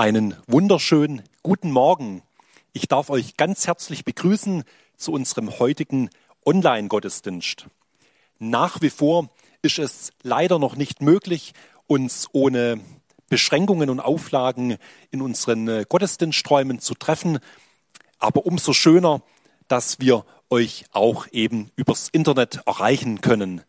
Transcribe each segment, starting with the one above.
Einen wunderschönen guten Morgen. Ich darf euch ganz herzlich begrüßen zu unserem heutigen Online-Gottesdienst. Nach wie vor ist es leider noch nicht möglich, uns ohne Beschränkungen und Auflagen in unseren äh, Gottesdiensträumen zu treffen. Aber umso schöner, dass wir euch auch eben übers Internet erreichen können.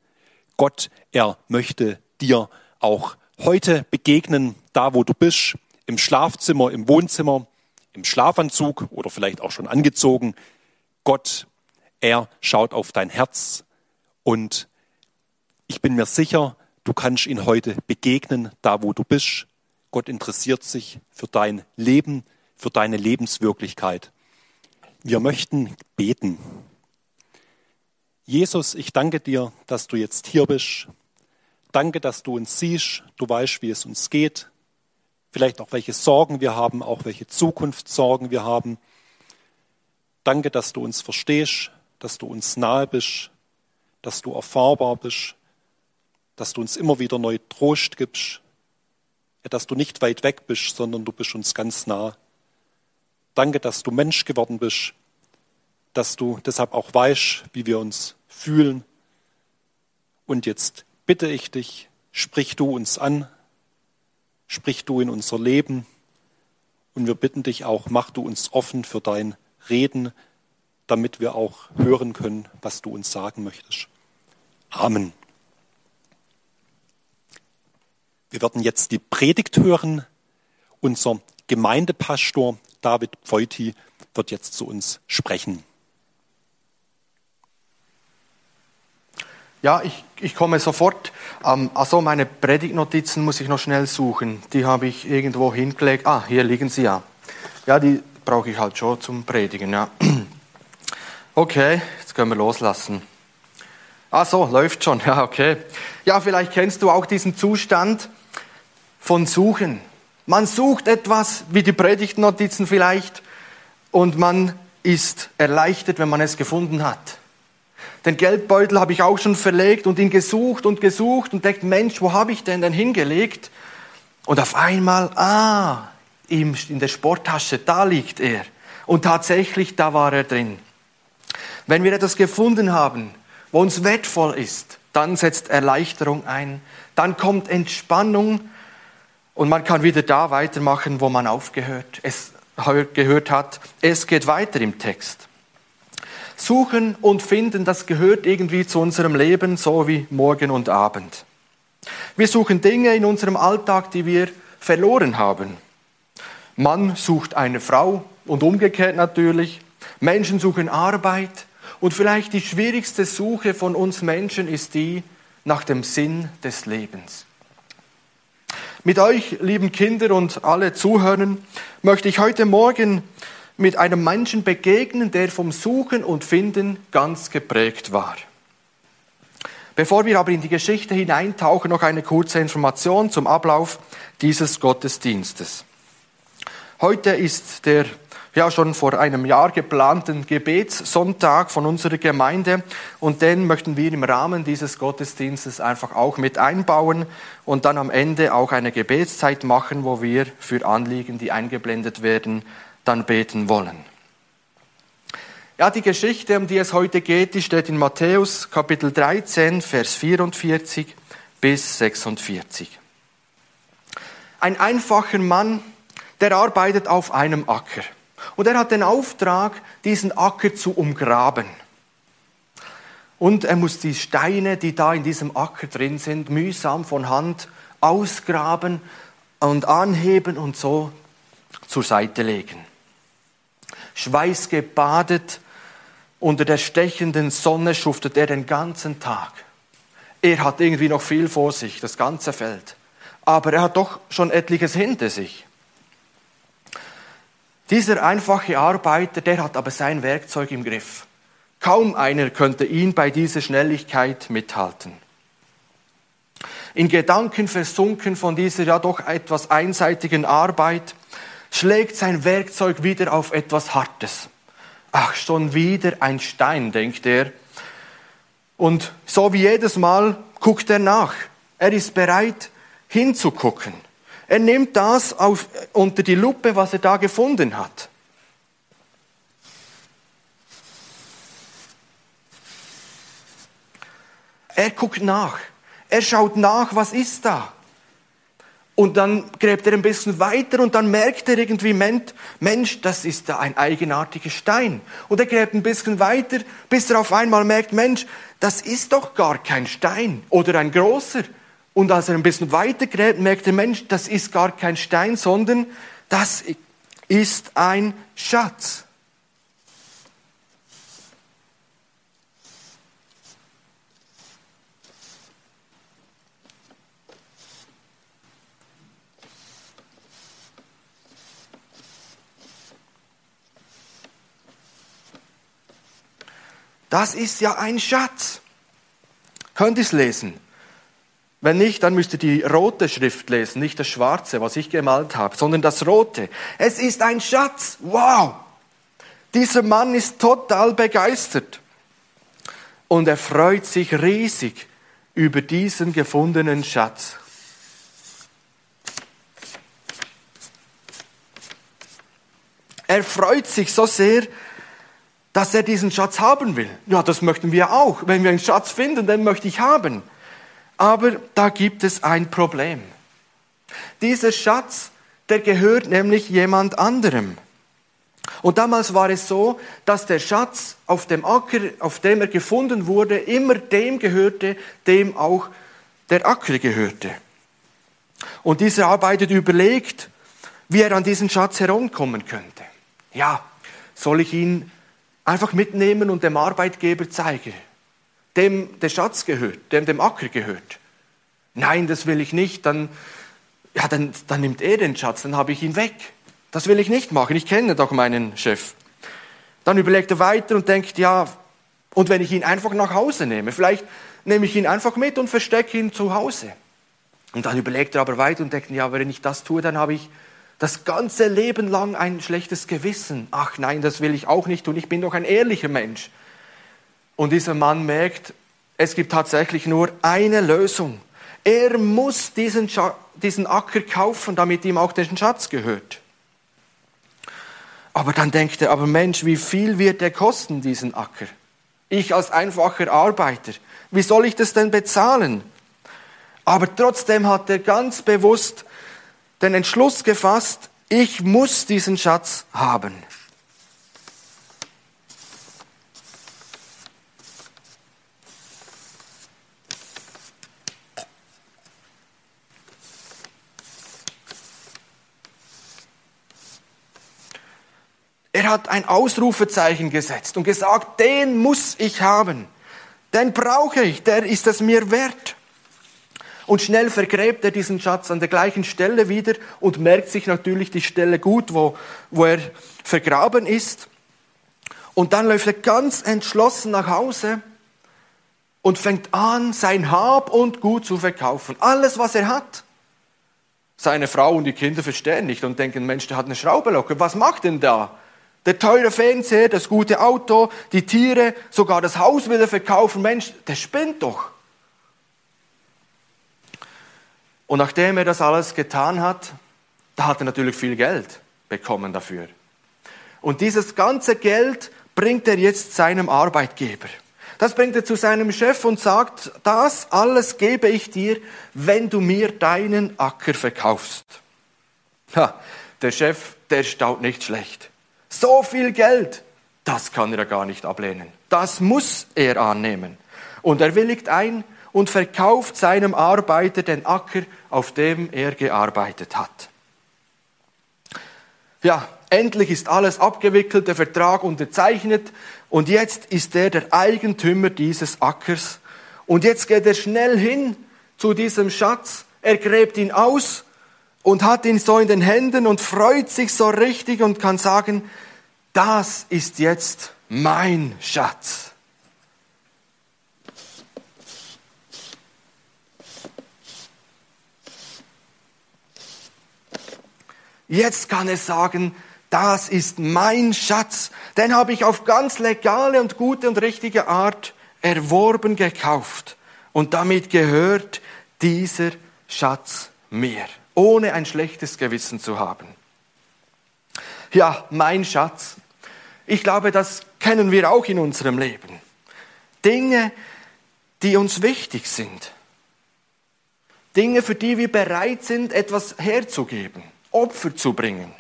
Gott, er möchte dir auch heute begegnen, da wo du bist im Schlafzimmer, im Wohnzimmer, im Schlafanzug oder vielleicht auch schon angezogen. Gott, er schaut auf dein Herz und ich bin mir sicher, du kannst ihn heute begegnen, da wo du bist. Gott interessiert sich für dein Leben, für deine Lebenswirklichkeit. Wir möchten beten. Jesus, ich danke dir, dass du jetzt hier bist. Danke, dass du uns siehst. Du weißt, wie es uns geht vielleicht auch welche Sorgen wir haben, auch welche Zukunftssorgen wir haben. Danke, dass du uns verstehst, dass du uns nahe bist, dass du erfahrbar bist, dass du uns immer wieder neu Trost gibst, dass du nicht weit weg bist, sondern du bist uns ganz nah. Danke, dass du Mensch geworden bist, dass du deshalb auch weißt, wie wir uns fühlen. Und jetzt bitte ich dich, sprich du uns an, sprich du in unser Leben und wir bitten dich auch, mach du uns offen für dein Reden, damit wir auch hören können, was du uns sagen möchtest. Amen. Wir werden jetzt die Predigt hören. Unser Gemeindepastor David Pfeuti wird jetzt zu uns sprechen. Ja, ich, ich komme sofort. Ähm, also meine Predigtnotizen muss ich noch schnell suchen. Die habe ich irgendwo hingelegt. Ah, hier liegen sie ja. Ja, die brauche ich halt schon zum Predigen. Ja. Okay, jetzt können wir loslassen. Ah so, läuft schon. Ja, okay. Ja, vielleicht kennst du auch diesen Zustand von Suchen. Man sucht etwas, wie die Predigtnotizen vielleicht, und man ist erleichtert, wenn man es gefunden hat. Den Geldbeutel habe ich auch schon verlegt und ihn gesucht und gesucht und denkt, Mensch, wo habe ich denn denn hingelegt? Und auf einmal, ah, in der Sporttasche, da liegt er. Und tatsächlich, da war er drin. Wenn wir etwas gefunden haben, wo uns wertvoll ist, dann setzt Erleichterung ein, dann kommt Entspannung und man kann wieder da weitermachen, wo man aufgehört es gehört hat. Es geht weiter im Text. Suchen und finden, das gehört irgendwie zu unserem Leben, so wie Morgen und Abend. Wir suchen Dinge in unserem Alltag, die wir verloren haben. Mann sucht eine Frau und umgekehrt natürlich. Menschen suchen Arbeit. Und vielleicht die schwierigste Suche von uns Menschen ist die nach dem Sinn des Lebens. Mit euch, lieben Kinder und alle Zuhören, möchte ich heute Morgen mit einem Menschen begegnen, der vom Suchen und Finden ganz geprägt war. Bevor wir aber in die Geschichte hineintauchen, noch eine kurze Information zum Ablauf dieses Gottesdienstes. Heute ist der ja schon vor einem Jahr geplanten Gebetssonntag von unserer Gemeinde und den möchten wir im Rahmen dieses Gottesdienstes einfach auch mit einbauen und dann am Ende auch eine Gebetszeit machen, wo wir für Anliegen, die eingeblendet werden, dann beten wollen. Ja, die Geschichte, um die es heute geht, die steht in Matthäus Kapitel 13, Vers 44 bis 46. Ein einfacher Mann, der arbeitet auf einem Acker. Und er hat den Auftrag, diesen Acker zu umgraben. Und er muss die Steine, die da in diesem Acker drin sind, mühsam von Hand ausgraben und anheben und so zur Seite legen schweißgebadet, unter der stechenden Sonne schuftet er den ganzen Tag. Er hat irgendwie noch viel vor sich, das ganze Feld. Aber er hat doch schon etliches hinter sich. Dieser einfache Arbeiter, der hat aber sein Werkzeug im Griff. Kaum einer könnte ihn bei dieser Schnelligkeit mithalten. In Gedanken versunken von dieser ja doch etwas einseitigen Arbeit, schlägt sein Werkzeug wieder auf etwas Hartes. Ach, schon wieder ein Stein, denkt er. Und so wie jedes Mal guckt er nach. Er ist bereit hinzugucken. Er nimmt das auf, unter die Lupe, was er da gefunden hat. Er guckt nach. Er schaut nach, was ist da? Und dann gräbt er ein bisschen weiter und dann merkt er irgendwie, Mensch, das ist da ein eigenartiger Stein. Und er gräbt ein bisschen weiter, bis er auf einmal merkt, Mensch, das ist doch gar kein Stein oder ein großer. Und als er ein bisschen weiter gräbt, merkt er, Mensch, das ist gar kein Stein, sondern das ist ein Schatz. Das ist ja ein Schatz. Könnt ihr es lesen? Wenn nicht, dann müsst ihr die rote Schrift lesen, nicht das schwarze, was ich gemalt habe, sondern das rote. Es ist ein Schatz. Wow! Dieser Mann ist total begeistert. Und er freut sich riesig über diesen gefundenen Schatz. Er freut sich so sehr, dass er diesen Schatz haben will. Ja, das möchten wir auch. Wenn wir einen Schatz finden, den möchte ich haben. Aber da gibt es ein Problem. Dieser Schatz, der gehört nämlich jemand anderem. Und damals war es so, dass der Schatz auf dem Acker, auf dem er gefunden wurde, immer dem gehörte, dem auch der Acker gehörte. Und dieser arbeitet überlegt, wie er an diesen Schatz herankommen könnte. Ja, soll ich ihn einfach mitnehmen und dem Arbeitgeber zeigen, dem der Schatz gehört, dem dem Acker gehört. Nein, das will ich nicht, dann, ja, dann, dann nimmt er den Schatz, dann habe ich ihn weg. Das will ich nicht machen, ich kenne doch meinen Chef. Dann überlegt er weiter und denkt, ja, und wenn ich ihn einfach nach Hause nehme, vielleicht nehme ich ihn einfach mit und verstecke ihn zu Hause. Und dann überlegt er aber weiter und denkt, ja, wenn ich das tue, dann habe ich das ganze Leben lang ein schlechtes Gewissen. Ach nein, das will ich auch nicht tun, ich bin doch ein ehrlicher Mensch. Und dieser Mann merkt, es gibt tatsächlich nur eine Lösung. Er muss diesen, diesen Acker kaufen, damit ihm auch der Schatz gehört. Aber dann denkt er, aber Mensch, wie viel wird der kosten, diesen Acker? Ich als einfacher Arbeiter, wie soll ich das denn bezahlen? Aber trotzdem hat er ganz bewusst den Entschluss gefasst, ich muss diesen Schatz haben. Er hat ein Ausrufezeichen gesetzt und gesagt, den muss ich haben. Den brauche ich, der ist es mir wert. Und schnell vergräbt er diesen Schatz an der gleichen Stelle wieder und merkt sich natürlich die Stelle gut, wo, wo er vergraben ist. Und dann läuft er ganz entschlossen nach Hause und fängt an, sein Hab und Gut zu verkaufen. Alles, was er hat. Seine Frau und die Kinder verstehen nicht und denken, Mensch, der hat eine Schraube locker. Was macht denn da? Der teure Fernseher, das gute Auto, die Tiere, sogar das Haus will er verkaufen. Mensch, der spinnt doch. Und nachdem er das alles getan hat, da hat er natürlich viel Geld bekommen dafür. Und dieses ganze Geld bringt er jetzt seinem Arbeitgeber. Das bringt er zu seinem Chef und sagt, das alles gebe ich dir, wenn du mir deinen Acker verkaufst. Ha, der Chef, der staut nicht schlecht. So viel Geld, das kann er gar nicht ablehnen. Das muss er annehmen. Und er willigt ein und verkauft seinem Arbeiter den Acker, auf dem er gearbeitet hat. Ja, endlich ist alles abgewickelt, der Vertrag unterzeichnet und jetzt ist er der Eigentümer dieses Ackers. Und jetzt geht er schnell hin zu diesem Schatz, er gräbt ihn aus und hat ihn so in den Händen und freut sich so richtig und kann sagen, das ist jetzt mein Schatz. Jetzt kann er sagen, das ist mein Schatz. Den habe ich auf ganz legale und gute und richtige Art erworben, gekauft. Und damit gehört dieser Schatz mir. ohne ein schlechtes Gewissen zu haben. Ja, mein Schatz. Ich glaube, das kennen wir auch in unserem Leben. Dinge, die uns wichtig sind. Dinge, für die wir bereit sind, etwas herzugeben, Opfer zu bringen.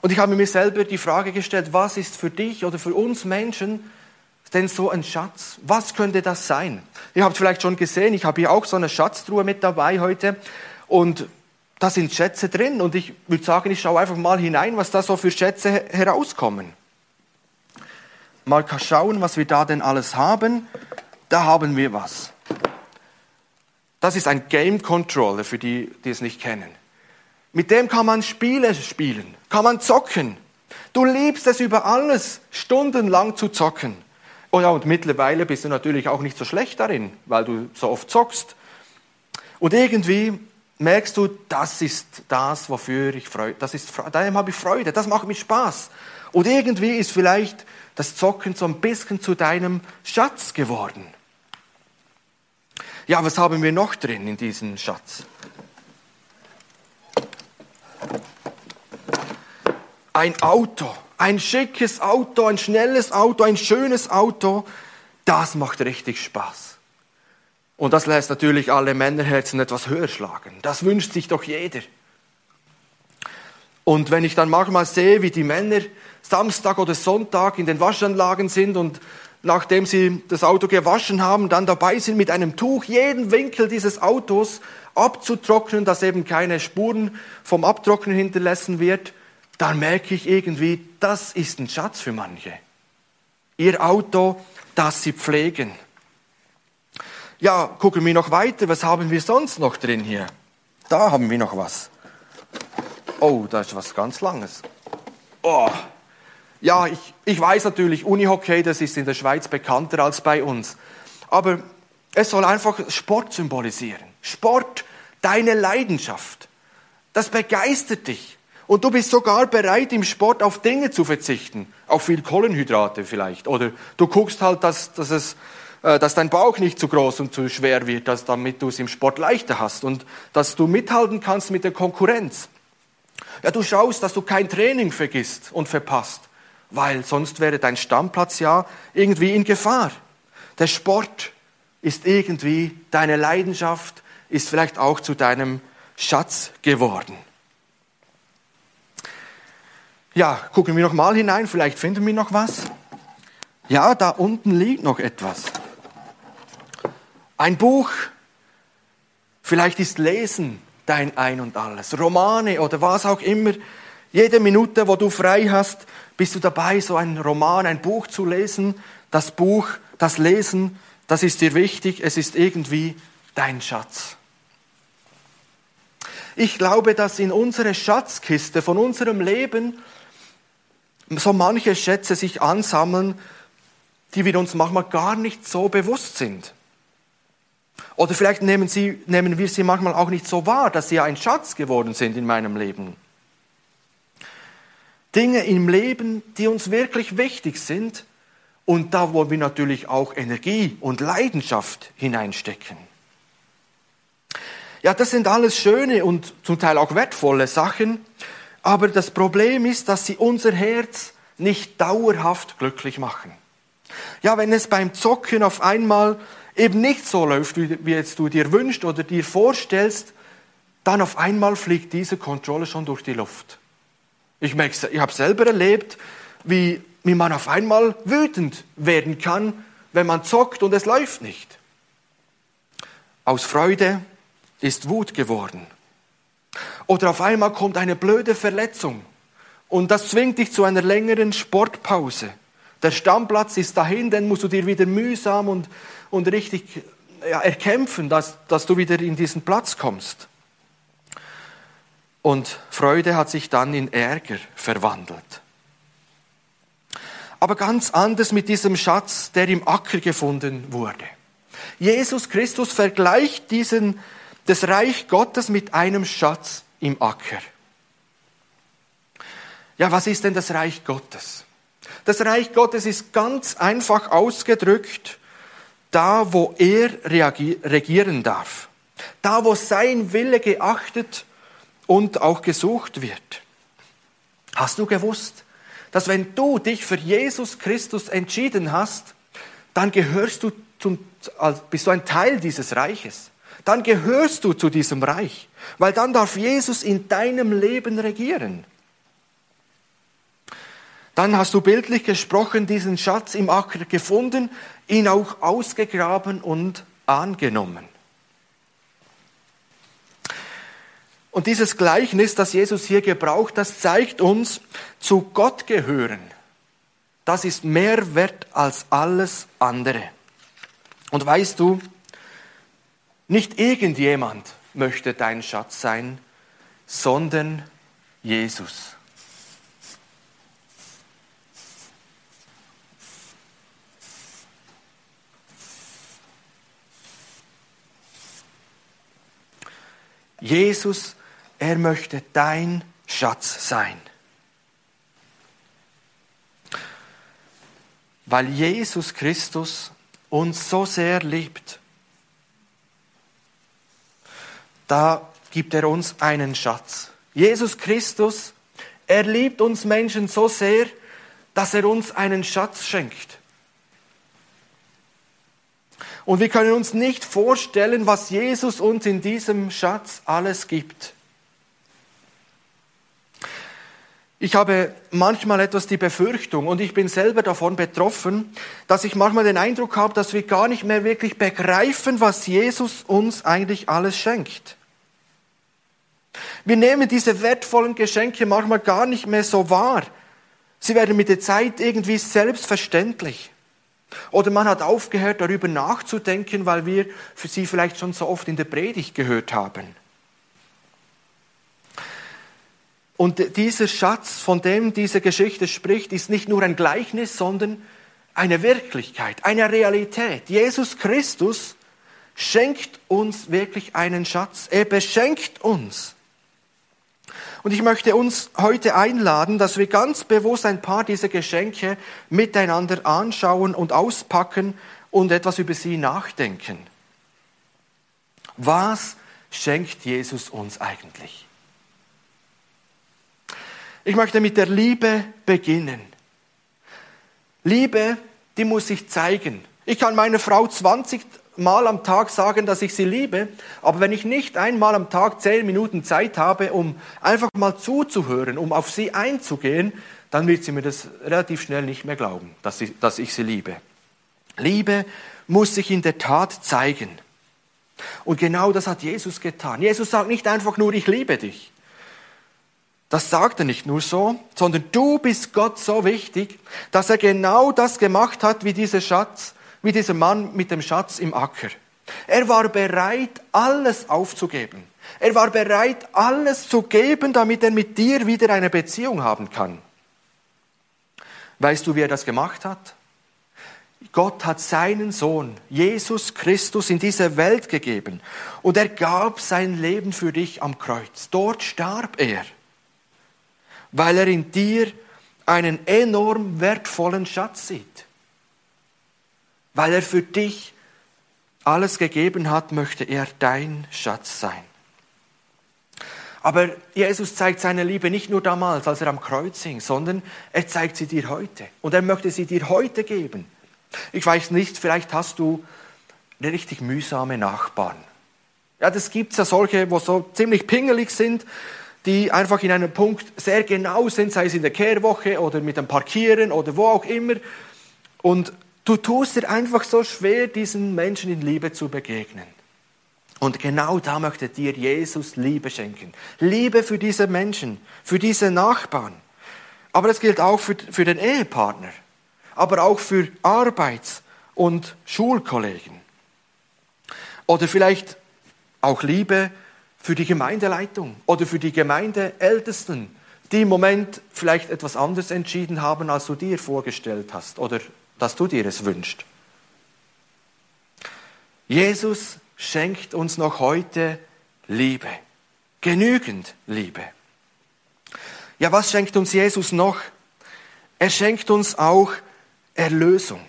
Und ich habe mir selber die Frage gestellt, was ist für dich oder für uns Menschen denn so ein Schatz? Was könnte das sein? Ihr habt vielleicht schon gesehen, ich habe hier auch so eine Schatztruhe mit dabei heute und da sind Schätze drin und ich würde sagen, ich schaue einfach mal hinein, was da so für Schätze herauskommen. Mal schauen, was wir da denn alles haben. Da haben wir was. Das ist ein Game Controller für die, die es nicht kennen. Mit dem kann man Spiele spielen, kann man zocken. Du liebst es über alles, stundenlang zu zocken. Oh ja, und mittlerweile bist du natürlich auch nicht so schlecht darin, weil du so oft zockst. Und irgendwie merkst du, das ist das, wofür ich Freude, das ist, daheim habe ich Freude, das macht mir Spaß. Und irgendwie ist vielleicht das Zocken so ein bisschen zu deinem Schatz geworden. Ja, was haben wir noch drin in diesem Schatz? Ein Auto, ein schickes Auto, ein schnelles Auto, ein schönes Auto, das macht richtig Spaß. Und das lässt natürlich alle Männerherzen etwas höher schlagen. Das wünscht sich doch jeder. Und wenn ich dann manchmal sehe, wie die Männer Samstag oder Sonntag in den Waschanlagen sind und nachdem sie das Auto gewaschen haben, dann dabei sind, mit einem Tuch jeden Winkel dieses Autos abzutrocknen, dass eben keine Spuren vom Abtrocknen hinterlassen wird, dann merke ich irgendwie, das ist ein Schatz für manche. Ihr Auto, das sie pflegen. Ja, gucken wir noch weiter. Was haben wir sonst noch drin hier? Da haben wir noch was. Oh, da ist was ganz Langes. Oh. Ja, ich, ich weiß natürlich, Unihockey, das ist in der Schweiz bekannter als bei uns. Aber es soll einfach Sport symbolisieren. Sport, deine Leidenschaft. Das begeistert dich. Und du bist sogar bereit, im Sport auf Dinge zu verzichten. Auf viel Kohlenhydrate vielleicht. Oder du guckst halt, dass, dass es äh, dass dein Bauch nicht zu groß und zu schwer wird, dass, damit du es im Sport leichter hast und dass du mithalten kannst mit der Konkurrenz. Ja, du schaust, dass du kein Training vergisst und verpasst, weil sonst wäre dein Stammplatz ja irgendwie in Gefahr. Der Sport ist irgendwie deine Leidenschaft, ist vielleicht auch zu deinem Schatz geworden. Ja, gucken wir noch mal hinein, vielleicht finden wir noch was. Ja, da unten liegt noch etwas. Ein Buch, vielleicht ist Lesen dein Ein und alles, Romane oder was auch immer. Jede Minute, wo du frei hast, bist du dabei, so ein Roman, ein Buch zu lesen. Das Buch, das Lesen, das ist dir wichtig, es ist irgendwie dein Schatz. Ich glaube, dass in unserer Schatzkiste von unserem Leben so manche Schätze sich ansammeln, die wir uns manchmal gar nicht so bewusst sind. Oder vielleicht nehmen, sie, nehmen wir sie manchmal auch nicht so wahr, dass sie ein Schatz geworden sind in meinem Leben. Dinge im Leben, die uns wirklich wichtig sind und da, wo wir natürlich auch Energie und Leidenschaft hineinstecken. Ja, das sind alles schöne und zum Teil auch wertvolle Sachen, aber das Problem ist, dass sie unser Herz nicht dauerhaft glücklich machen. Ja, wenn es beim Zocken auf einmal eben nicht so läuft, wie, wie jetzt du dir wünschst oder dir vorstellst, dann auf einmal fliegt diese Kontrolle schon durch die Luft. Ich, ich habe selber erlebt, wie, wie man auf einmal wütend werden kann, wenn man zockt und es läuft nicht. Aus Freude ist Wut geworden. Oder auf einmal kommt eine blöde Verletzung und das zwingt dich zu einer längeren Sportpause. Der Stammplatz ist dahin, dann musst du dir wieder mühsam und und richtig ja, erkämpfen, dass, dass du wieder in diesen Platz kommst. Und Freude hat sich dann in Ärger verwandelt. Aber ganz anders mit diesem Schatz, der im Acker gefunden wurde. Jesus Christus vergleicht diesen, das Reich Gottes mit einem Schatz im Acker. Ja, was ist denn das Reich Gottes? Das Reich Gottes ist ganz einfach ausgedrückt da, wo er regieren darf. Da, wo sein Wille geachtet und auch gesucht wird. Hast du gewusst, dass wenn du dich für Jesus Christus entschieden hast, dann gehörst du zum, bist du ein Teil dieses Reiches. Dann gehörst du zu diesem Reich, weil dann darf Jesus in deinem Leben regieren. Dann hast du bildlich gesprochen diesen Schatz im Acker gefunden, ihn auch ausgegraben und angenommen. Und dieses Gleichnis, das Jesus hier gebraucht, das zeigt uns, zu Gott gehören. Das ist mehr wert als alles andere. Und weißt du, nicht irgendjemand möchte dein Schatz sein, sondern Jesus. Jesus, er möchte dein Schatz sein. Weil Jesus Christus uns so sehr liebt, da gibt er uns einen Schatz. Jesus Christus, er liebt uns Menschen so sehr, dass er uns einen Schatz schenkt. Und wir können uns nicht vorstellen, was Jesus uns in diesem Schatz alles gibt. Ich habe manchmal etwas die Befürchtung und ich bin selber davon betroffen, dass ich manchmal den Eindruck habe, dass wir gar nicht mehr wirklich begreifen, was Jesus uns eigentlich alles schenkt. Wir nehmen diese wertvollen Geschenke manchmal gar nicht mehr so wahr. Sie werden mit der Zeit irgendwie selbstverständlich. Oder man hat aufgehört, darüber nachzudenken, weil wir für sie vielleicht schon so oft in der Predigt gehört haben. Und dieser Schatz, von dem diese Geschichte spricht, ist nicht nur ein Gleichnis, sondern eine Wirklichkeit, eine Realität. Jesus Christus schenkt uns wirklich einen Schatz. Er beschenkt uns. Und ich möchte uns heute einladen, dass wir ganz bewusst ein paar dieser Geschenke miteinander anschauen und auspacken und etwas über sie nachdenken. Was schenkt Jesus uns eigentlich? Ich möchte mit der Liebe beginnen. Liebe, die muss sich zeigen. Ich kann meiner Frau 20 Mal am Tag sagen, dass ich sie liebe, aber wenn ich nicht einmal am Tag zehn Minuten Zeit habe, um einfach mal zuzuhören, um auf sie einzugehen, dann wird sie mir das relativ schnell nicht mehr glauben, dass, ich, dass ich sie liebe. Liebe muss sich in der Tat zeigen. Und genau das hat Jesus getan. Jesus sagt nicht einfach nur, ich liebe dich. Das sagt er nicht nur so, sondern du bist Gott so wichtig, dass er genau das gemacht hat wie dieser Schatz, wie dieser Mann mit dem Schatz im Acker. Er war bereit, alles aufzugeben. Er war bereit, alles zu geben, damit er mit dir wieder eine Beziehung haben kann. Weißt du, wie er das gemacht hat? Gott hat seinen Sohn, Jesus Christus, in diese Welt gegeben und er gab sein Leben für dich am Kreuz. Dort starb er, weil er in dir einen enorm wertvollen Schatz sieht. Weil er für dich alles gegeben hat, möchte er dein Schatz sein. Aber Jesus zeigt seine Liebe nicht nur damals, als er am Kreuz hing, sondern er zeigt sie dir heute. Und er möchte sie dir heute geben. Ich weiß nicht, vielleicht hast du richtig mühsame Nachbarn. Ja, das gibt's ja solche, wo so ziemlich pingelig sind, die einfach in einem Punkt sehr genau sind, sei es in der Kehrwoche oder mit dem Parkieren oder wo auch immer. Und Du tust dir einfach so schwer, diesen Menschen in Liebe zu begegnen. Und genau da möchte dir Jesus Liebe schenken. Liebe für diese Menschen, für diese Nachbarn. Aber das gilt auch für, für den Ehepartner, aber auch für Arbeits- und Schulkollegen. Oder vielleicht auch Liebe für die Gemeindeleitung oder für die Gemeindeältesten, die im Moment vielleicht etwas anderes entschieden haben, als du dir vorgestellt hast oder dass du dir es wünschst. Jesus schenkt uns noch heute Liebe, genügend Liebe. Ja, was schenkt uns Jesus noch? Er schenkt uns auch Erlösung.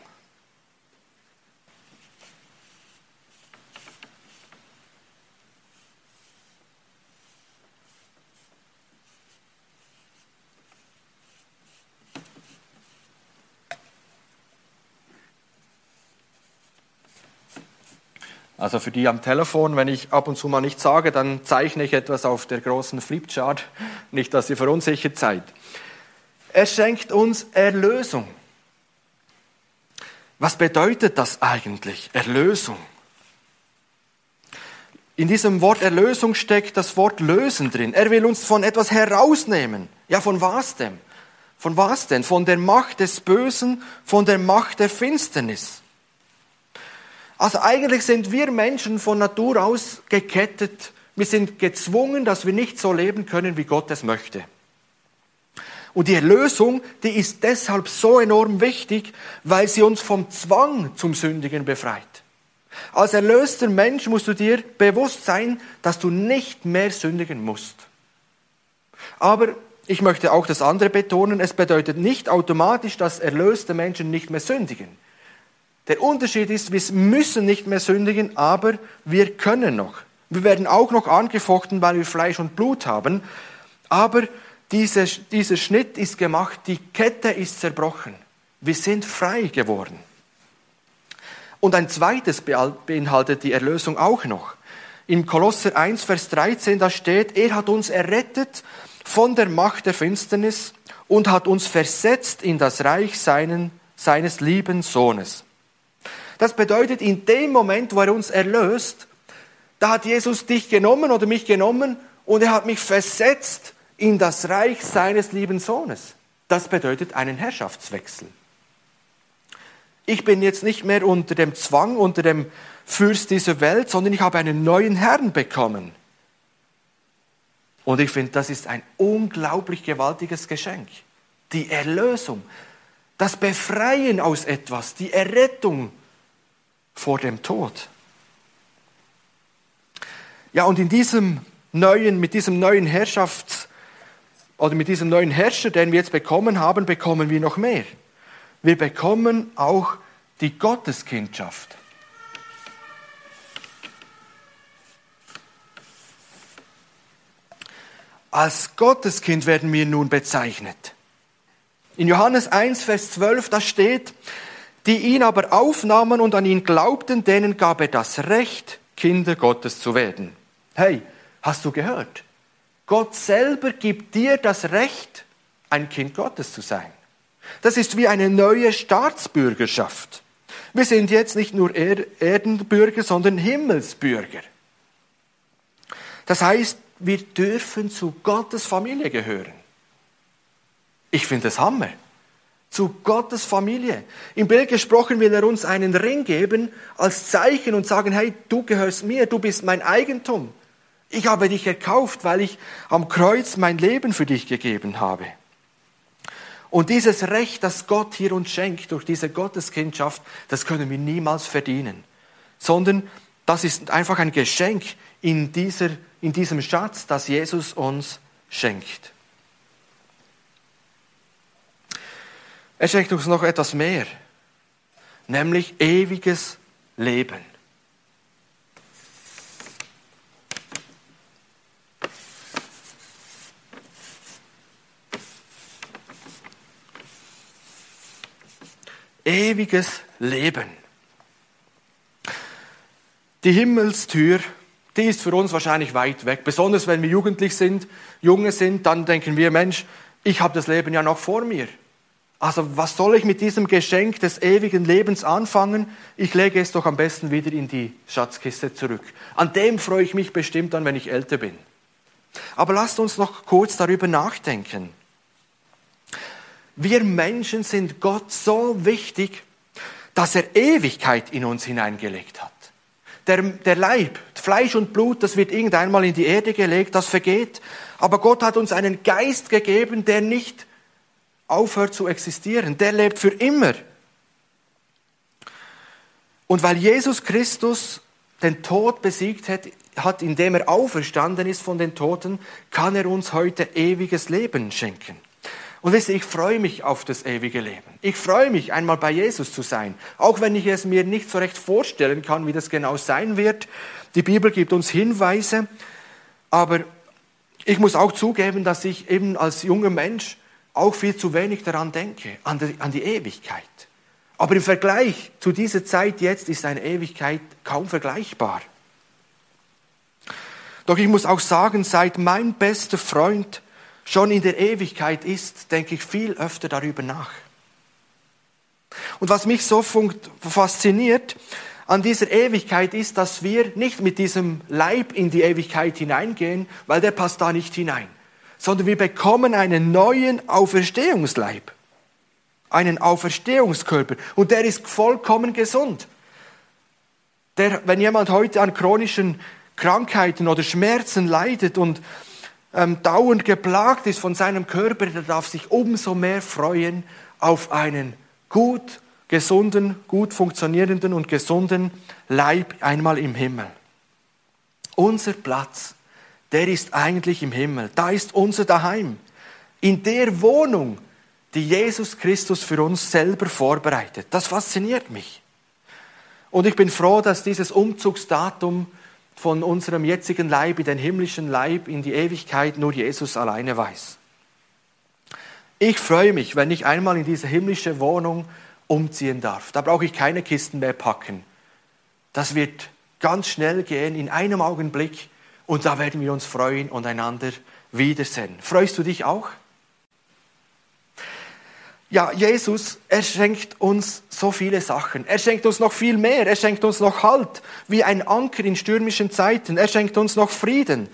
Also für die am Telefon, wenn ich ab und zu mal nichts sage, dann zeichne ich etwas auf der großen Flipchart, nicht, dass ihr verunsichert seid. Er schenkt uns Erlösung. Was bedeutet das eigentlich, Erlösung? In diesem Wort Erlösung steckt das Wort lösen drin. Er will uns von etwas herausnehmen. Ja, von was denn? Von was denn? Von der Macht des Bösen, von der Macht der Finsternis. Also eigentlich sind wir Menschen von Natur aus gekettet. Wir sind gezwungen, dass wir nicht so leben können, wie Gott es möchte. Und die Erlösung, die ist deshalb so enorm wichtig, weil sie uns vom Zwang zum Sündigen befreit. Als erlöster Mensch musst du dir bewusst sein, dass du nicht mehr sündigen musst. Aber ich möchte auch das andere betonen, es bedeutet nicht automatisch, dass erlöste Menschen nicht mehr sündigen. Der Unterschied ist, wir müssen nicht mehr sündigen, aber wir können noch. Wir werden auch noch angefochten, weil wir Fleisch und Blut haben, aber dieser, dieser Schnitt ist gemacht, die Kette ist zerbrochen. Wir sind frei geworden. Und ein zweites beinhaltet die Erlösung auch noch. Im Kolosser 1, Vers 13, da steht, er hat uns errettet von der Macht der Finsternis und hat uns versetzt in das Reich seinen, seines lieben Sohnes. Das bedeutet, in dem Moment, wo er uns erlöst, da hat Jesus dich genommen oder mich genommen und er hat mich versetzt in das Reich seines lieben Sohnes. Das bedeutet einen Herrschaftswechsel. Ich bin jetzt nicht mehr unter dem Zwang, unter dem Fürst dieser Welt, sondern ich habe einen neuen Herrn bekommen. Und ich finde, das ist ein unglaublich gewaltiges Geschenk. Die Erlösung, das Befreien aus etwas, die Errettung vor dem Tod. Ja, und in diesem neuen, mit diesem neuen Herrschafts- oder mit diesem neuen Herrscher, den wir jetzt bekommen haben, bekommen wir noch mehr wir bekommen auch die Gotteskindschaft. Als Gotteskind werden wir nun bezeichnet. In Johannes 1, Vers 12, da steht, die ihn aber aufnahmen und an ihn glaubten, denen gab er das Recht, Kinder Gottes zu werden. Hey, hast du gehört? Gott selber gibt dir das Recht, ein Kind Gottes zu sein. Das ist wie eine neue Staatsbürgerschaft. Wir sind jetzt nicht nur Erdenbürger, sondern Himmelsbürger. Das heißt, wir dürfen zu Gottes Familie gehören. Ich finde das Hammer. Zu Gottes Familie. Im Bild gesprochen will er uns einen Ring geben als Zeichen und sagen, hey, du gehörst mir, du bist mein Eigentum. Ich habe dich erkauft, weil ich am Kreuz mein Leben für dich gegeben habe. Und dieses Recht, das Gott hier uns schenkt durch diese Gotteskindschaft, das können wir niemals verdienen, sondern das ist einfach ein Geschenk in, dieser, in diesem Schatz, das Jesus uns schenkt. Er schenkt uns noch etwas mehr, nämlich ewiges Leben. ewiges Leben. Die Himmelstür, die ist für uns wahrscheinlich weit weg. Besonders wenn wir jugendlich sind, junge sind, dann denken wir, Mensch, ich habe das Leben ja noch vor mir. Also was soll ich mit diesem Geschenk des ewigen Lebens anfangen? Ich lege es doch am besten wieder in die Schatzkiste zurück. An dem freue ich mich bestimmt dann, wenn ich älter bin. Aber lasst uns noch kurz darüber nachdenken. Wir Menschen sind Gott so wichtig, dass er Ewigkeit in uns hineingelegt hat. Der, der Leib, Fleisch und Blut, das wird irgendwann mal in die Erde gelegt, das vergeht. Aber Gott hat uns einen Geist gegeben, der nicht aufhört zu existieren. Der lebt für immer. Und weil Jesus Christus den Tod besiegt hat, hat, indem er auferstanden ist von den Toten, kann er uns heute ewiges Leben schenken. Und wisst ihr, ich freue mich auf das ewige Leben. Ich freue mich, einmal bei Jesus zu sein. Auch wenn ich es mir nicht so recht vorstellen kann, wie das genau sein wird. Die Bibel gibt uns Hinweise. Aber ich muss auch zugeben, dass ich eben als junger Mensch auch viel zu wenig daran denke, an die, an die Ewigkeit. Aber im Vergleich zu dieser Zeit jetzt ist eine Ewigkeit kaum vergleichbar. Doch ich muss auch sagen, seit mein bester Freund schon in der Ewigkeit ist, denke ich viel öfter darüber nach. Und was mich so fasziniert an dieser Ewigkeit ist, dass wir nicht mit diesem Leib in die Ewigkeit hineingehen, weil der passt da nicht hinein, sondern wir bekommen einen neuen Auferstehungsleib, einen Auferstehungskörper und der ist vollkommen gesund. Der, wenn jemand heute an chronischen Krankheiten oder Schmerzen leidet und ähm, dauernd geplagt ist von seinem Körper, der darf sich umso mehr freuen auf einen gut gesunden, gut funktionierenden und gesunden Leib einmal im Himmel. Unser Platz, der ist eigentlich im Himmel. Da ist unser Daheim. In der Wohnung, die Jesus Christus für uns selber vorbereitet. Das fasziniert mich. Und ich bin froh, dass dieses Umzugsdatum von unserem jetzigen Leib in den himmlischen Leib in die Ewigkeit nur Jesus alleine weiß. Ich freue mich, wenn ich einmal in diese himmlische Wohnung umziehen darf. Da brauche ich keine Kisten mehr packen. Das wird ganz schnell gehen, in einem Augenblick, und da werden wir uns freuen und einander wiedersehen. Freust du dich auch? Ja, Jesus, er schenkt uns so viele Sachen. Er schenkt uns noch viel mehr. Er schenkt uns noch Halt, wie ein Anker in stürmischen Zeiten. Er schenkt uns noch Frieden.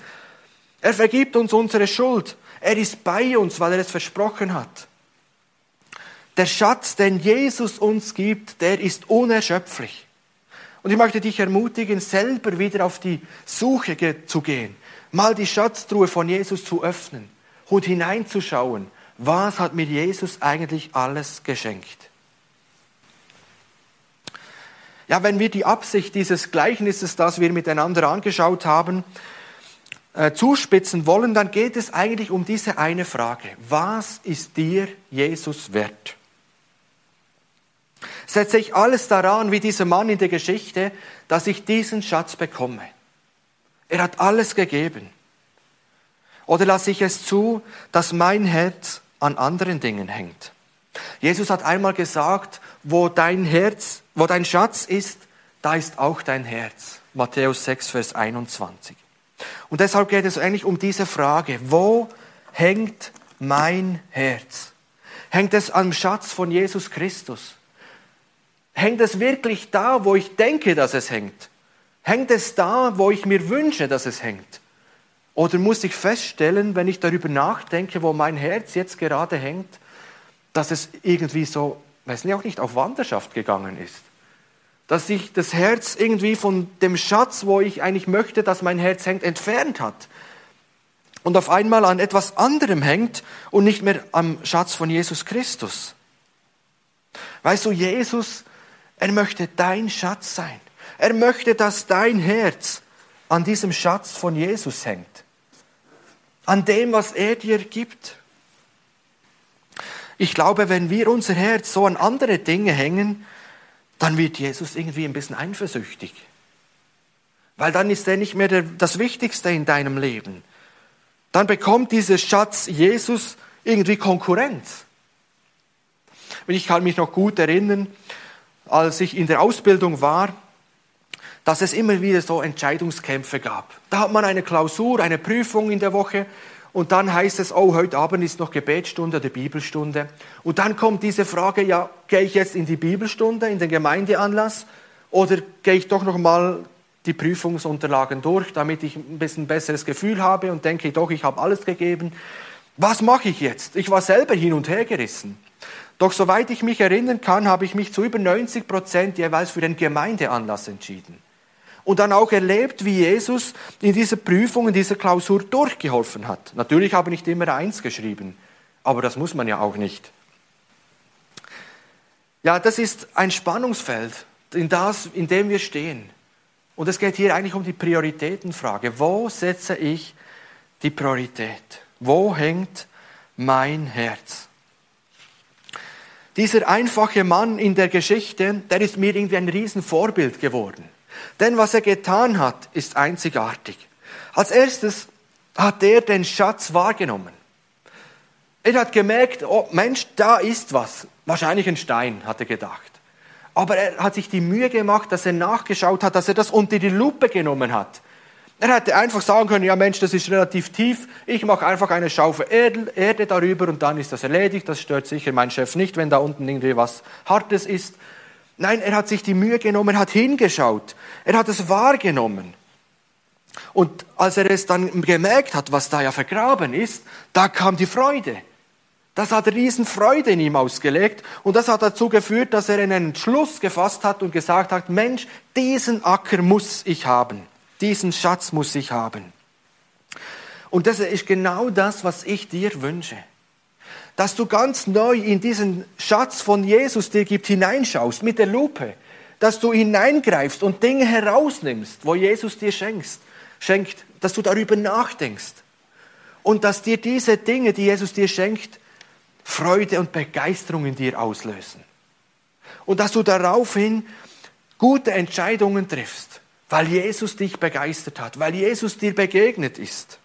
Er vergibt uns unsere Schuld. Er ist bei uns, weil er es versprochen hat. Der Schatz, den Jesus uns gibt, der ist unerschöpflich. Und ich möchte dich ermutigen, selber wieder auf die Suche zu gehen, mal die Schatztruhe von Jesus zu öffnen und hineinzuschauen was hat mir Jesus eigentlich alles geschenkt? Ja, wenn wir die Absicht dieses Gleichnisses, das wir miteinander angeschaut haben, äh, zuspitzen wollen, dann geht es eigentlich um diese eine Frage. Was ist dir Jesus wert? Setze ich alles daran, wie dieser Mann in der Geschichte, dass ich diesen Schatz bekomme? Er hat alles gegeben. Oder lasse ich es zu, dass mein Herz an anderen Dingen hängt. Jesus hat einmal gesagt, wo dein Herz, wo dein Schatz ist, da ist auch dein Herz. Matthäus 6, Vers 21. Und deshalb geht es eigentlich um diese Frage, wo hängt mein Herz? Hängt es am Schatz von Jesus Christus? Hängt es wirklich da, wo ich denke, dass es hängt? Hängt es da, wo ich mir wünsche, dass es hängt? Oder muss ich feststellen, wenn ich darüber nachdenke, wo mein Herz jetzt gerade hängt, dass es irgendwie so, weiß nicht, auch nicht auf Wanderschaft gegangen ist. Dass sich das Herz irgendwie von dem Schatz, wo ich eigentlich möchte, dass mein Herz hängt, entfernt hat. Und auf einmal an etwas anderem hängt und nicht mehr am Schatz von Jesus Christus. Weißt du, Jesus, er möchte dein Schatz sein. Er möchte, dass dein Herz an diesem Schatz von Jesus hängt an dem, was er dir gibt. Ich glaube, wenn wir unser Herz so an andere Dinge hängen, dann wird Jesus irgendwie ein bisschen eifersüchtig. Weil dann ist er nicht mehr der, das Wichtigste in deinem Leben. Dann bekommt dieser Schatz Jesus irgendwie Konkurrenz. ich kann mich noch gut erinnern, als ich in der Ausbildung war, dass es immer wieder so Entscheidungskämpfe gab. Da hat man eine Klausur, eine Prüfung in der Woche und dann heißt es, oh, heute Abend ist noch Gebetsstunde oder Bibelstunde. Und dann kommt diese Frage, ja, gehe ich jetzt in die Bibelstunde, in den Gemeindeanlass oder gehe ich doch noch mal die Prüfungsunterlagen durch, damit ich ein bisschen besseres Gefühl habe und denke, doch, ich habe alles gegeben. Was mache ich jetzt? Ich war selber hin und her gerissen. Doch soweit ich mich erinnern kann, habe ich mich zu über 90 Prozent jeweils für den Gemeindeanlass entschieden und dann auch erlebt, wie Jesus in dieser Prüfung, in dieser Klausur durchgeholfen hat. Natürlich habe ich nicht immer eins geschrieben, aber das muss man ja auch nicht. Ja, das ist ein Spannungsfeld, in, das, in dem wir stehen. Und es geht hier eigentlich um die Prioritätenfrage. Wo setze ich die Priorität? Wo hängt mein Herz? Dieser einfache Mann in der Geschichte, der ist mir irgendwie ein Riesenvorbild geworden. Denn was er getan hat, ist einzigartig. Als erstes hat er den Schatz wahrgenommen. Er hat gemerkt, oh Mensch, da ist was. Wahrscheinlich ein Stein, hat er gedacht. Aber er hat sich die Mühe gemacht, dass er nachgeschaut hat, dass er das unter die Lupe genommen hat. Er hätte einfach sagen können, ja Mensch, das ist relativ tief, ich mache einfach eine Schaufel Erde darüber und dann ist das erledigt. Das stört sicher meinen Chef nicht, wenn da unten irgendwie was Hartes ist. Nein, er hat sich die Mühe genommen, hat hingeschaut, er hat es wahrgenommen. Und als er es dann gemerkt hat, was da ja vergraben ist, da kam die Freude. Das hat Riesenfreude in ihm ausgelegt und das hat dazu geführt, dass er einen Entschluss gefasst hat und gesagt hat, Mensch, diesen Acker muss ich haben. Diesen Schatz muss ich haben. Und das ist genau das, was ich dir wünsche. Dass du ganz neu in diesen Schatz von Jesus dir gibt hineinschaust mit der Lupe. Dass du hineingreifst und Dinge herausnimmst, wo Jesus dir schenkst, schenkt, dass du darüber nachdenkst. Und dass dir diese Dinge, die Jesus dir schenkt, Freude und Begeisterung in dir auslösen. Und dass du daraufhin gute Entscheidungen triffst weil Jesus dich begeistert hat, weil Jesus dir begegnet ist.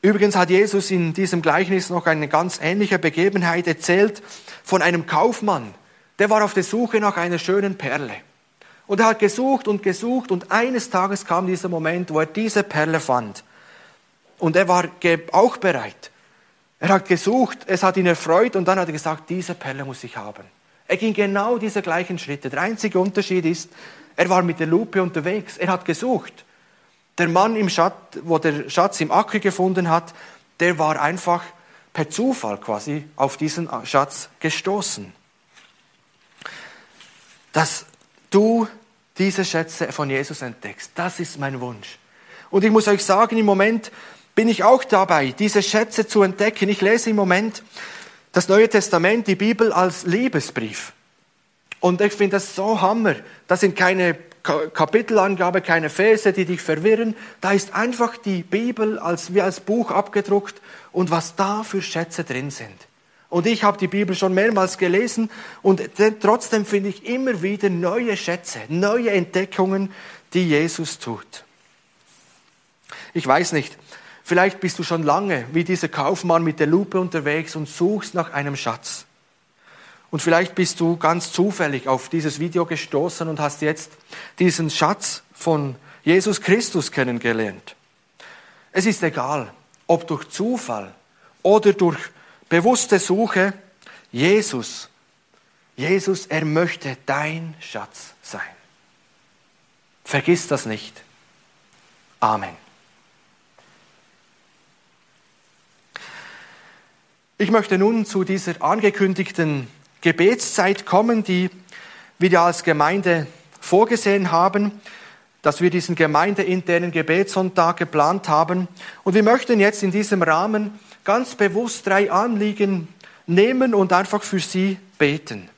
Übrigens hat Jesus in diesem Gleichnis noch eine ganz ähnliche Begebenheit erzählt von einem Kaufmann. Der war auf der Suche nach einer schönen Perle. Und er hat gesucht und gesucht und eines Tages kam dieser Moment, wo er diese Perle fand. Und er war auch bereit. Er hat gesucht, es hat ihn erfreut und dann hat er gesagt, diese Perle muss ich haben. Er ging genau diese gleichen Schritte. Der einzige Unterschied ist, er war mit der Lupe unterwegs. Er hat gesucht. Der Mann, im Schatz, wo der Schatz im Acker gefunden hat, der war einfach per Zufall quasi auf diesen Schatz gestoßen. Dass du diese Schätze von Jesus entdeckst, das ist mein Wunsch. Und ich muss euch sagen, im Moment bin ich auch dabei, diese Schätze zu entdecken. Ich lese im Moment das Neue Testament, die Bibel als Liebesbrief. Und ich finde das so Hammer. Das sind keine Kapitelangabe, keine Verse, die dich verwirren. Da ist einfach die Bibel als, wie als Buch abgedruckt und was da für Schätze drin sind. Und ich habe die Bibel schon mehrmals gelesen und trotzdem finde ich immer wieder neue Schätze, neue Entdeckungen, die Jesus tut. Ich weiß nicht, vielleicht bist du schon lange wie dieser Kaufmann mit der Lupe unterwegs und suchst nach einem Schatz. Und vielleicht bist du ganz zufällig auf dieses Video gestoßen und hast jetzt diesen Schatz von Jesus Christus kennengelernt. Es ist egal, ob durch Zufall oder durch bewusste Suche, Jesus, Jesus, er möchte dein Schatz sein. Vergiss das nicht. Amen. Ich möchte nun zu dieser angekündigten Gebetszeit kommen, die wir als Gemeinde vorgesehen haben, dass wir diesen gemeindeinternen Gebetssonntag geplant haben. Und wir möchten jetzt in diesem Rahmen ganz bewusst drei Anliegen nehmen und einfach für sie beten.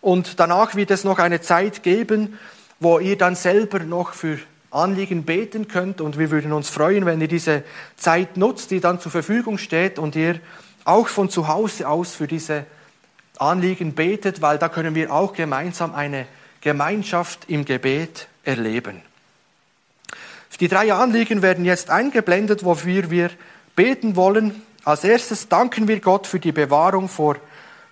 Und danach wird es noch eine Zeit geben, wo ihr dann selber noch für Anliegen beten könnt. Und wir würden uns freuen, wenn ihr diese Zeit nutzt, die dann zur Verfügung steht und ihr auch von zu Hause aus für diese Anliegen betet, weil da können wir auch gemeinsam eine Gemeinschaft im Gebet erleben. Die drei Anliegen werden jetzt eingeblendet, wofür wir beten wollen. Als erstes danken wir Gott für die Bewahrung vor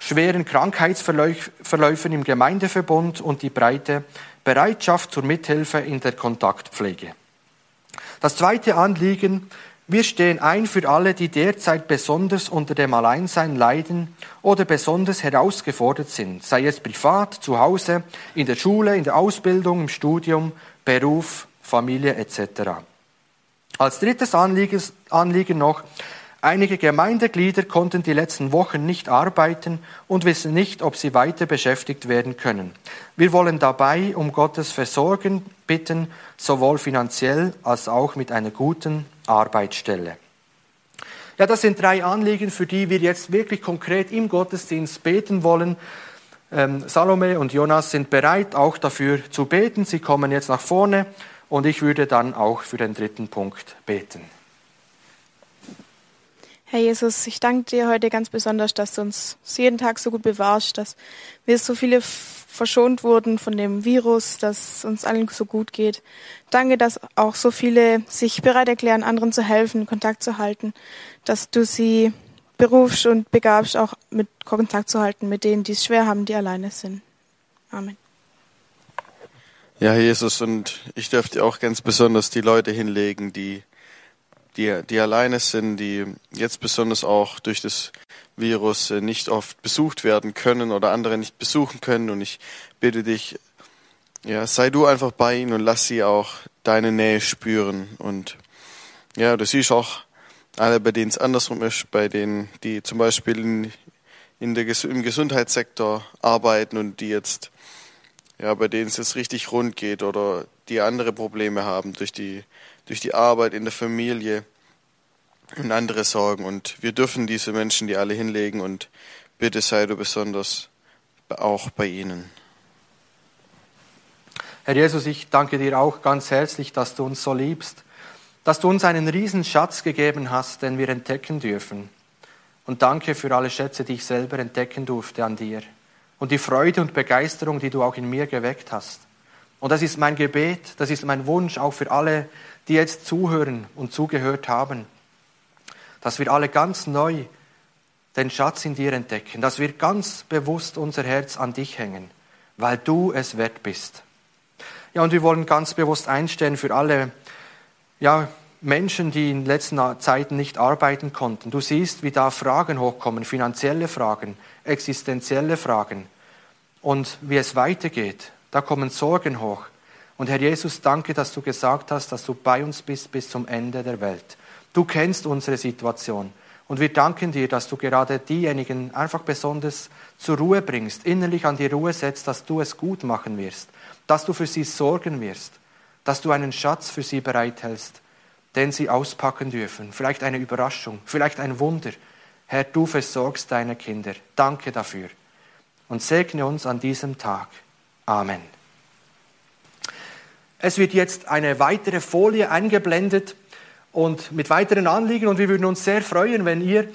schweren Krankheitsverläufen im Gemeindeverbund und die breite Bereitschaft zur Mithilfe in der Kontaktpflege. Das zweite Anliegen wir stehen ein für alle, die derzeit besonders unter dem Alleinsein leiden oder besonders herausgefordert sind, sei es privat, zu Hause, in der Schule, in der Ausbildung, im Studium, Beruf, Familie etc. Als drittes Anliegen noch, einige Gemeindeglieder konnten die letzten Wochen nicht arbeiten und wissen nicht, ob sie weiter beschäftigt werden können. Wir wollen dabei um Gottes Versorgen bitten, sowohl finanziell als auch mit einer guten Arbeitsstelle. Ja, das sind drei Anliegen, für die wir jetzt wirklich konkret im Gottesdienst beten wollen. Ähm, Salome und Jonas sind bereit, auch dafür zu beten. Sie kommen jetzt nach vorne und ich würde dann auch für den dritten Punkt beten. Herr Jesus, ich danke dir heute ganz besonders, dass du uns jeden Tag so gut bewahrst, dass wir so viele verschont wurden von dem Virus, dass uns allen so gut geht. Danke, dass auch so viele sich bereit erklären, anderen zu helfen, Kontakt zu halten, dass du sie berufst und begabst, auch mit Kontakt zu halten mit denen, die es schwer haben, die alleine sind. Amen. Ja, Jesus, und ich dürfte auch ganz besonders die Leute hinlegen, die, die, die alleine sind, die jetzt besonders auch durch das Virus nicht oft besucht werden können oder andere nicht besuchen können. Und ich bitte dich, ja, sei du einfach bei ihnen und lass sie auch deine Nähe spüren. Und ja, du siehst auch alle, bei denen es andersrum ist, bei denen, die zum Beispiel in, in der, im Gesundheitssektor arbeiten und die jetzt ja, bei denen es jetzt richtig rund geht oder die andere Probleme haben durch die, durch die Arbeit in der Familie und andere Sorgen. Und wir dürfen diese Menschen die alle hinlegen und bitte sei du besonders auch bei ihnen. Herr Jesus, ich danke dir auch ganz herzlich, dass du uns so liebst, dass du uns einen riesen Schatz gegeben hast, den wir entdecken dürfen. Und danke für alle Schätze, die ich selber entdecken durfte an dir und die Freude und Begeisterung, die du auch in mir geweckt hast. Und das ist mein Gebet, das ist mein Wunsch auch für alle, die jetzt zuhören und zugehört haben, dass wir alle ganz neu den Schatz in dir entdecken, dass wir ganz bewusst unser Herz an dich hängen, weil du es wert bist. Ja, und wir wollen ganz bewusst einstellen für alle, ja, Menschen, die in letzten Zeiten nicht arbeiten konnten. Du siehst, wie da Fragen hochkommen, finanzielle Fragen, existenzielle Fragen und wie es weitergeht. Da kommen Sorgen hoch. Und Herr Jesus, danke, dass du gesagt hast, dass du bei uns bist bis zum Ende der Welt. Du kennst unsere Situation. Und wir danken dir, dass du gerade diejenigen einfach besonders zur Ruhe bringst, innerlich an die Ruhe setzt, dass du es gut machen wirst, dass du für sie sorgen wirst, dass du einen Schatz für sie bereithältst den sie auspacken dürfen. Vielleicht eine Überraschung, vielleicht ein Wunder. Herr, du versorgst deine Kinder. Danke dafür. Und segne uns an diesem Tag. Amen. Es wird jetzt eine weitere Folie eingeblendet und mit weiteren Anliegen und wir würden uns sehr freuen, wenn ihr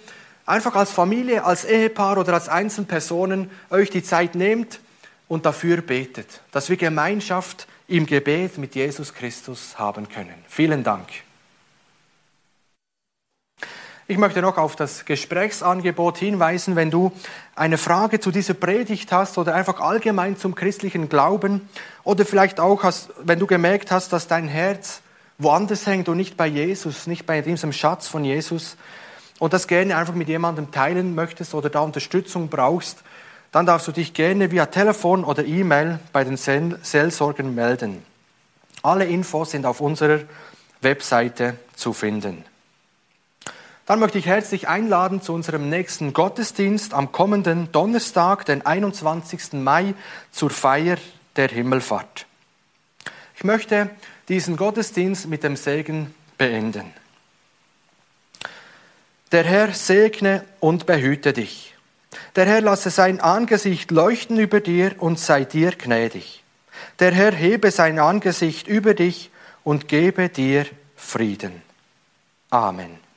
einfach als Familie, als Ehepaar oder als Einzelpersonen euch die Zeit nehmt und dafür betet, dass wir Gemeinschaft im Gebet mit Jesus Christus haben können. Vielen Dank. Ich möchte noch auf das Gesprächsangebot hinweisen, wenn du eine Frage zu dieser Predigt hast oder einfach allgemein zum christlichen Glauben oder vielleicht auch, hast, wenn du gemerkt hast, dass dein Herz woanders hängt und nicht bei Jesus, nicht bei diesem Schatz von Jesus und das gerne einfach mit jemandem teilen möchtest oder da Unterstützung brauchst, dann darfst du dich gerne via Telefon oder E-Mail bei den Seelsorgern melden. Alle Infos sind auf unserer Webseite zu finden. Dann möchte ich herzlich einladen zu unserem nächsten Gottesdienst am kommenden Donnerstag, den 21. Mai, zur Feier der Himmelfahrt. Ich möchte diesen Gottesdienst mit dem Segen beenden. Der Herr segne und behüte dich. Der Herr lasse sein Angesicht leuchten über dir und sei dir gnädig. Der Herr hebe sein Angesicht über dich und gebe dir Frieden. Amen.